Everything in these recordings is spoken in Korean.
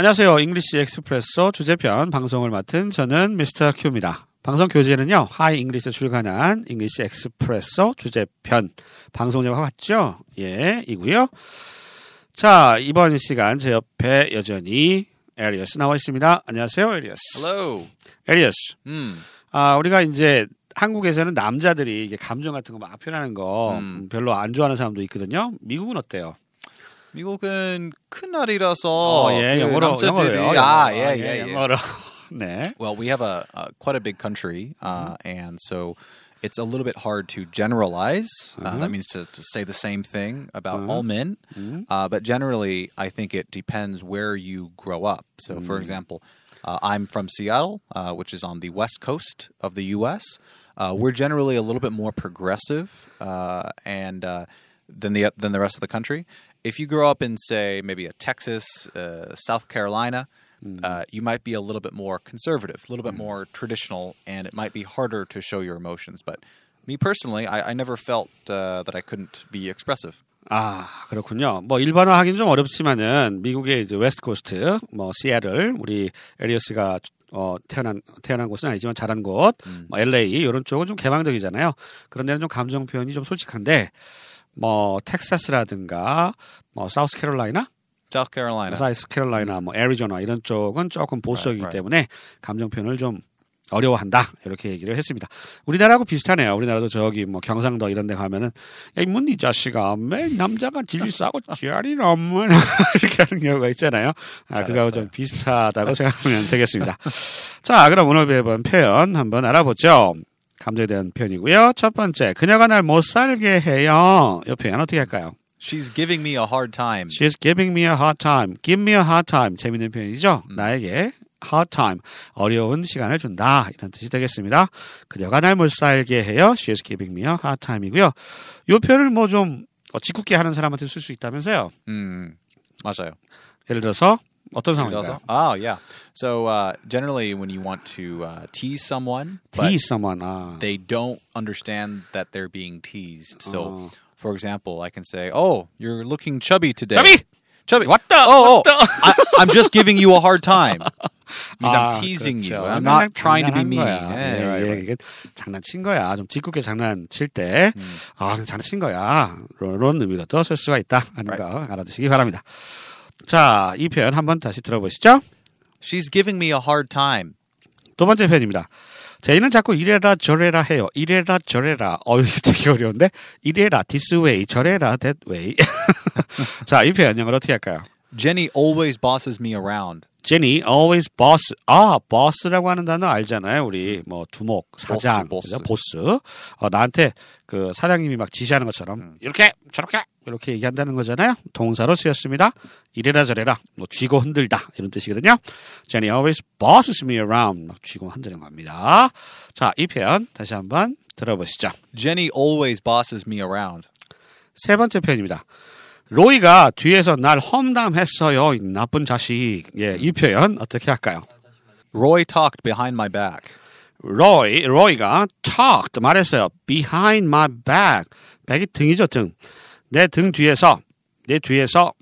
안녕하세요. English Expresso 주제편 방송을 맡은 저는 Mr. Q입니다. 방송 교재는요. Hi English 출간한 English Expresso 주제편 방송 제목 왔죠? 예, 이고요. 자, 이번 시간 제 옆에 여전히 에리어스 나와 있습니다. 안녕하세요, 에리어스. Hello. 에리어스. 음. 아, 우리가 이제 한국에서는 남자들이 이게 감정 같은 거 막 표현하는 거 음. 별로 안 좋아하는 사람도 있거든요. 미국은 어때요? 미국은 큰 날이라서 어, 예, 그 영어로 남자들이 영어로요. 아, 영어로. 예, 아, 예, 예. 영어로. 네. Well, we have a, a quite a big country, uh, and so it's a little bit hard to generalize. Uh, that means to, to say the same thing about all men. Uh, but generally, I think it depends where you grow up. So, for example, uh, I'm from Seattle, uh, which is on the west coast of the U.S. Uh, we're generally a little bit more progressive uh, and uh, than the than the rest of the country. If you grow up in, say, maybe a Texas, uh, South Carolina, uh, you might be a little bit more conservative, a little bit more traditional, and it might be harder to show your emotions. But me personally, I, I never felt uh, that I couldn't be expressive. 아, 그렇군요. 뭐 일반화 하긴 좀 어렵지만은 미국의 이제 웨스트 코스트, 뭐 시애틀, 우리 에리어스가 어 태어난 태어난 곳은 아니지만 자란 곳, 뭐 LA 이런 쪽은 좀 개방적이잖아요. 그런 데는 좀 감정 표현이 좀 솔직한데 뭐 텍사스라든가 뭐 사우스캐롤라이나, Carolina. 사우스캐롤라이나, 뭐 애리조나 이런 쪽은 조금 보수적이기 Right, right. 때문에 감정 표현을 좀 어려워한다 이렇게 얘기를 했습니다. 우리나라하고 비슷하네요. 우리나라도 저기 뭐 경상도 이런 데 가면은 야이문이 자식아 매 남자가 질리 싸고 지랄이라 뭐 이렇게 하는 경우가 있잖아요. 아 그거하고 좀 비슷하다고 생각하면 되겠습니다. 자 그럼 오늘 배워본 표현 한번 알아보죠. 감정에 대한 표현이고요. 첫 번째 그녀가 날 못 살게 해요. 이 표현 어떻게 할까요? She's giving me a hard time. She's giving me a hard time. Give me a hard time. 재밌는 표현이죠. 나에게 hard time. 어려운 시간을 준다. 이런 뜻이 되겠습니다. 그녀가 날 못 살게 해요. She's giving me a hard time이고요. 이 표현을 뭐 좀 짓궂게 하는 사람한테 쓸 수 있다면서요. 음, 맞아요. 예를 들어서 어떤 Also- 상황일까요? Oh, yeah. So uh, generally, when you want to uh, tease someone, but tease someone. 아. they don't understand that they're being teased. So, Oh. for example, I can say, "Oh, you're looking chubby today." chubby! chubby. 왔다! Oh, oh, 왔다! I, I'm just giving you a hard time. Means 아, I'm teasing you. 그렇죠. I'm 그냥 not trying to be 장난한 mean. 거야. Yeah, 예, right, 예, right. 이게 장난친 거야. 좀 짓궂게 장난칠 때, 아, 그냥 장난친 거야. 이런 의미로도 쓸 수가 있다. 하는 거 알아두시기 바랍니다. 자, 이 표현 한번 다시 들어보시죠. She's giving me a hard time. 두 번째 표현입니다. 제이는 자꾸 이래라 저래라 해요. 이래라 저래라. 어, 이거 되게 어려운데? 이래라 this way, 저래라 that way. 자, 이 표현 영어로 어떻게 할까요? Jenny always bosses me around. Jenny always boss. 아, boss라고 하는 단어 알잖아요. 우리 뭐 두목, 사장, 보스? 보스. 어, 나한테 그 사장님이 막 지시하는 것처럼 이렇게 저렇게 이렇게 얘기한다는 거잖아요. 동사로 쓰였습니다. 이래라 저래라 뭐 쥐고 흔들다 이런 뜻이거든요. Jenny always bosses me around. 막 쥐고 흔드는 겁니다. 자, 이 표현 다시 한번 들어보시죠. Jenny always bosses me around. 세 번째 표현입니다. 로이가 뒤에서 날 험담했어요. 이 나쁜 자식. 예, 이 표현 어떻게 할까요? Roy talked behind my back. 로이, 로이가 talked 말했어요. behind my back. 백이 등이죠, 등. 내 등 뒤에서, 내 뒤에서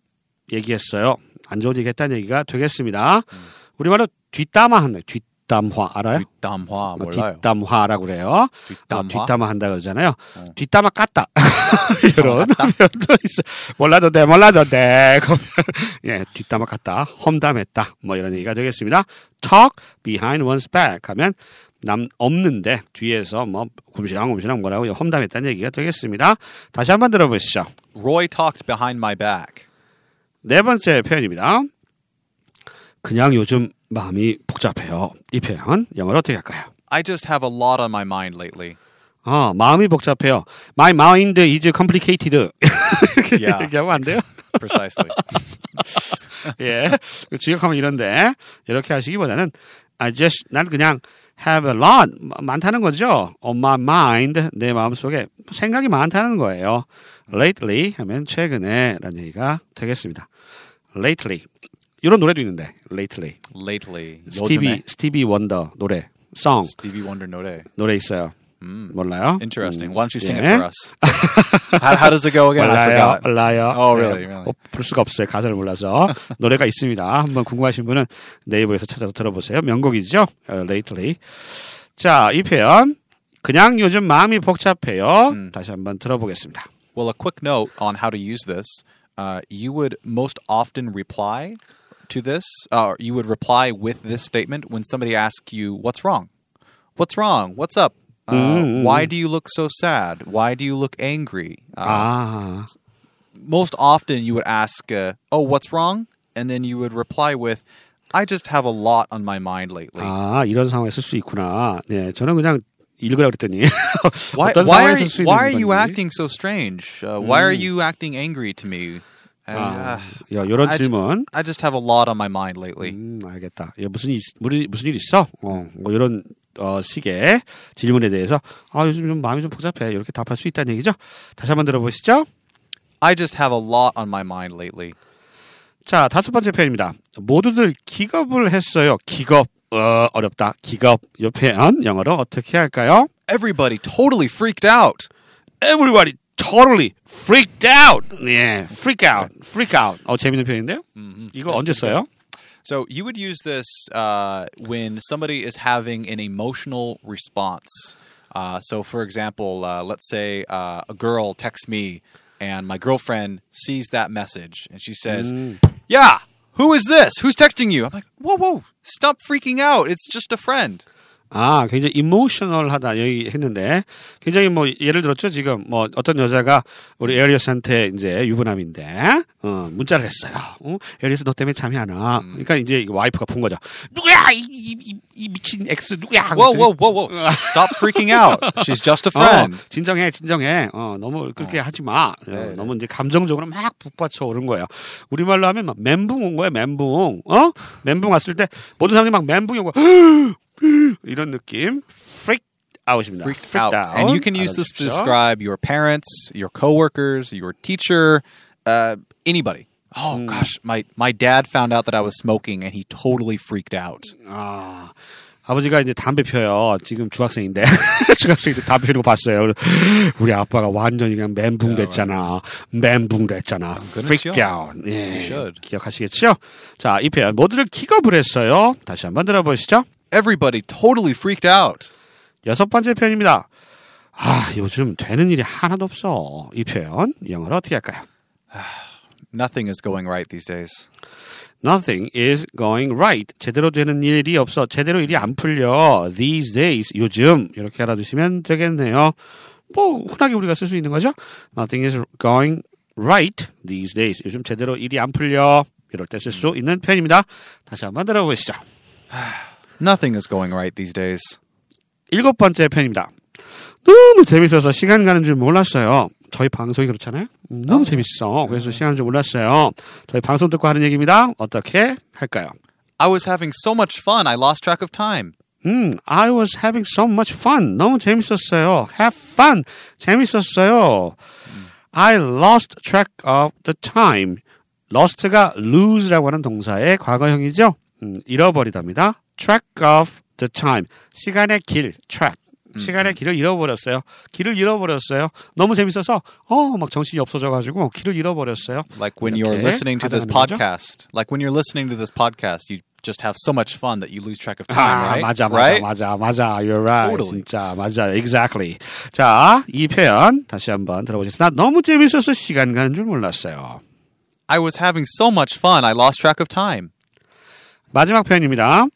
얘기했어요. 안 좋은 얘기 했다는 얘기가 되겠습니다. 우리말로 뒷담화 한다. 뒷담화 알아요? 뒷담화 어, 몰라요. 뒷담화라고 그래요. 뒷담화? 어, 뒷담화 한다 그러잖아요. 어. 뒷담화 깠다. 이런 표현도 있어. 몰라도 돼, 몰라도 돼. 예, 뒷담화 깠다. 험담했다. 뭐 이런 얘기가 되겠습니다. talk behind one's back 하면 남 없는데 뒤에서 뭐 굶시랑굶시랑 뭐라고 험담했다는 얘기가 되겠습니다. 다시 한번 들어보시죠. Roy talked behind my back. 네 번째 표현입니다. 그냥 요즘 마음이 복잡해요. 이 표현 영어로 어떻게 할까요? I just have a lot on my mind lately. 어, 마음이 복잡해요. My mind is complicated. Yeah. 얘기하면 안 돼요? Precisely. 예. 지역하면 이런데, 이렇게 하시기보다는, I just, 난 그냥 have a lot, 많다는 거죠. On my mind, 내 마음 속에 생각이 많다는 거예요. Lately 하면 최근에 라는 얘기가 되겠습니다. Lately. 이런 노래도 있는데, Lately. lately. 스티비, 스티비 원더 노래, song, Stevie Wonder 노래. 노래 있어요. 몰라요? Interesting. Why don't you sing it Yeah. for us? how, how does it go again? I 몰라요, forgot. 몰라요. Oh, really? 네, Really? 어, 부를 수가 없어요. 가사를 몰라서 노래가 있습니다. 한번 궁금하신 분은 네이버에서 찾아서 들어보세요. 명곡이죠. 어, Lately. 자, 이 표현 그냥 요즘 마음이 복잡해요. 다시 한번 들어보겠습니다. Well, a quick note on how to use this. Uh, you would most often reply to this, or you would reply with this statement when somebody asks you, What's wrong? What's wrong? What's up? Uh, Why do you look so sad? Why do you look angry? Uh, 아, most often you would ask, uh, "Oh, what's wrong?" and then you would reply with, "I just have a lot on my mind lately." 아, 이런 상황에 쓸 수 있구나. 네, 저는 그냥 읽으라고 그랬더니 why, 어떤 why are, 상황에 쓸 수 있는 why are you 건지. acting so strange? Uh, Why are you acting angry to me? 아, uh, 야, 이런 I 질문. I just have a lot on my mind lately. 음, 알겠다. 야, 무슨 일, 무슨 일 있어? 어, 뭐 이런 어, 식의 질문에 대해서 아, 요즘 좀 마음이 좀 복잡해. 이렇게 답할 수 있다는 얘기죠. 다시 한번 들어보시죠. I just have a lot on my mind lately. 자, 다섯 번째 표현입니다. 모두들 기겁을 했어요. 기겁. 어, 어렵다. 기겁. 이 표현 영어로 어떻게 할까요? Everybody totally freaked out. Everybody totally freaked out. 예, freak out. freak out. 어, 재밌는 표현인데요? 이거 언제 써요? So you would use this uh, when somebody is having an emotional response. Uh, so, for example, uh, let's say uh, a girl texts me, and my girlfriend sees that message, and she says, "Yeah, who is this? Who's texting you?" I'm like, "Whoa, whoa, stop freaking out! It's just a friend." 아, 굉장히 이모셔널하다 여기 했는데 굉장히 뭐 예를 들었죠 지금 뭐 어떤 여자가 우리 에리어스한테 이제 유부남인데 어, 문자를 했어요. 어? 에리어스 너 때문에 잠이 안 와. 그러니까 이제 와이프가 본 거죠. 누구야 이, 이, 이, 이 미친 X 누구야? Whoa, whoa, whoa, whoa! Stop freaking out! She's just a friend. 어, 진정해, 진정해. 어, 너무 그렇게 하지 마. 어, 네, 너무 이제 감정적으로 막 북받쳐 오른 거예요. 우리말로 하면 막 멘붕 온 거예요, 멘붕. 어? 멘붕 왔을 때 모든 사람들이 막 멘붕이 오고 이런 느낌. freak out입니다. freaked freaked out. And you can use this to describe your parents, your coworkers, your teacher, uh, anybody. Oh gosh, my my dad found out that I was smoking and he totally freaked out. 아, 아버지가 이제 담배 펴요. 지금 중학생인데. 중학생인데 담배 피는 거 봤어요. 우리 아빠가 완전히 그냥 멘붕 됐잖아. 멘붕 됐잖아. freak 끊으시오. out. 예. 기억하시겠죠? 자, 이 표현 모두를 기겁을 했어요. 다시 한번 들어보시죠. Everybody totally freaked out. 여섯 번째 표현입니다. 아, 요즘 되는 일이 하나도 없어. 이 표현 영어로 어떻게 할까요? Nothing is going right these days. Nothing is going right. 제대로 되는 일이 없어. 제대로 일이 안 풀려. These days. 요즘. 이렇게 알아두시면 되겠네요. 뭐, 흔하게 우리가 쓸 수 있는 거죠. Nothing is going right these days. 요즘 제대로 일이 안 풀려. 이럴 때 쓸 수 있는 표현입니다. 다시 한번 들어보시죠. Nothing is going right these days. 일곱 번째 편입니다. 너무 재밌어서 시간 가는 줄 몰랐어요. 저희 방송이 그렇잖아요. 음, 너무 재밌어. 그래서 시간 줄 몰랐어요. 저희 방송 듣고 하는 얘기입니다. 어떻게 할까요? I was having so much fun, I lost track of time. 음, I was having so much fun. 너무 재밌었어요. Have fun. 재밌었어요. I lost track of the time. lost가 lose라고 하는 동사의 과거형이죠. 음, 잃어버리답니다. Track of the time. 시간의 길, track. 시간의 길을 잃어버렸어요. 길을 잃어버렸어요. 너무 재밌어서 어막 정신이 없어져가지고 길을 잃어버렸어요. Like when you're listening to this 가능한 거죠? podcast. Like when you're listening to this podcast, you just have so much fun that you lose track of time, 아, right? 맞아, 맞아, right? 맞아, 맞아. You're right. Totally. 진짜, 맞아. Exactly. 자, 이 표현 다시 한번 들어보겠습니다. 너무 재밌어서 시간 가는 줄 몰랐어요. I was having so much fun, I lost track of time. 마지막 표현입니다.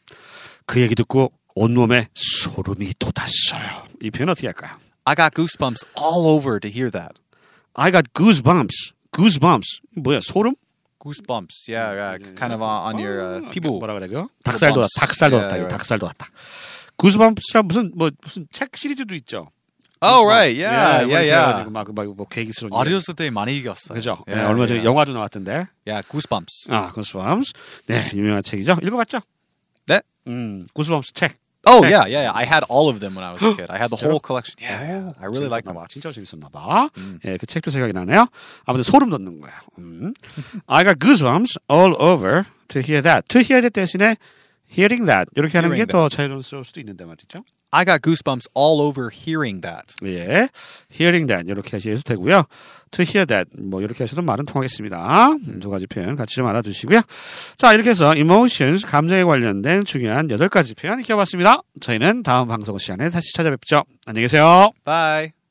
그 얘기 듣고 온몸에 소름이 돋았어요. 이 표현 어떻게 할까요? I got goosebumps all over to hear that. I got goosebumps. goosebumps. 뭐야, 소름? Goosebumps, yeah, yeah, kind of on, on your uh, 피부. 뭐라 그래, 그 닭살 bumps. 닭살 돋았다. Yeah, right. 닭살 돋았다. goosebumps 무슨, 뭐, 무슨 책 시리즈도 있죠. Oh, right, yeah, 예, yeah, yeah. 그래가지고 막, 막, 뭐, 계기스러운. 어렸을 때 많이 읽었어요. 그죠? 네, 얼마 전에. 영화도 나왔던데. Yeah, Goosebumps. 아, 구스밤스. 네, 유명한 책이죠. 읽어봤죠? 네? 음, 구스밤스 책. Oh, 책. yeah, yeah, yeah. I had all of them when I was a kid. I had the whole collection. Yeah, I really liked them. 봐. 진짜 재밌었나 봐. 예, 그 책도 생각이 나네요. 아무튼 소름 돋는 거야. 음. I got goosebumps all over to hear that. To hear that 대신에 hearing that 이렇게 하는 게 더 자연스러울 수도 있는데 말이죠. I got goosebumps all over hearing that. 예, hearing that 이렇게 하셔도 되고요. to hear that 뭐 이렇게 하셔도 말은 통하겠습니다. 음, 두 가지 표현 같이 좀 알아두시고요. 자 이렇게 해서 emotions 감정에 관련된 중요한 여덟 가지 표현 익혀봤습니다. 저희는 다음 방송 시간에 다시 찾아뵙죠. 안녕히 계세요. Bye.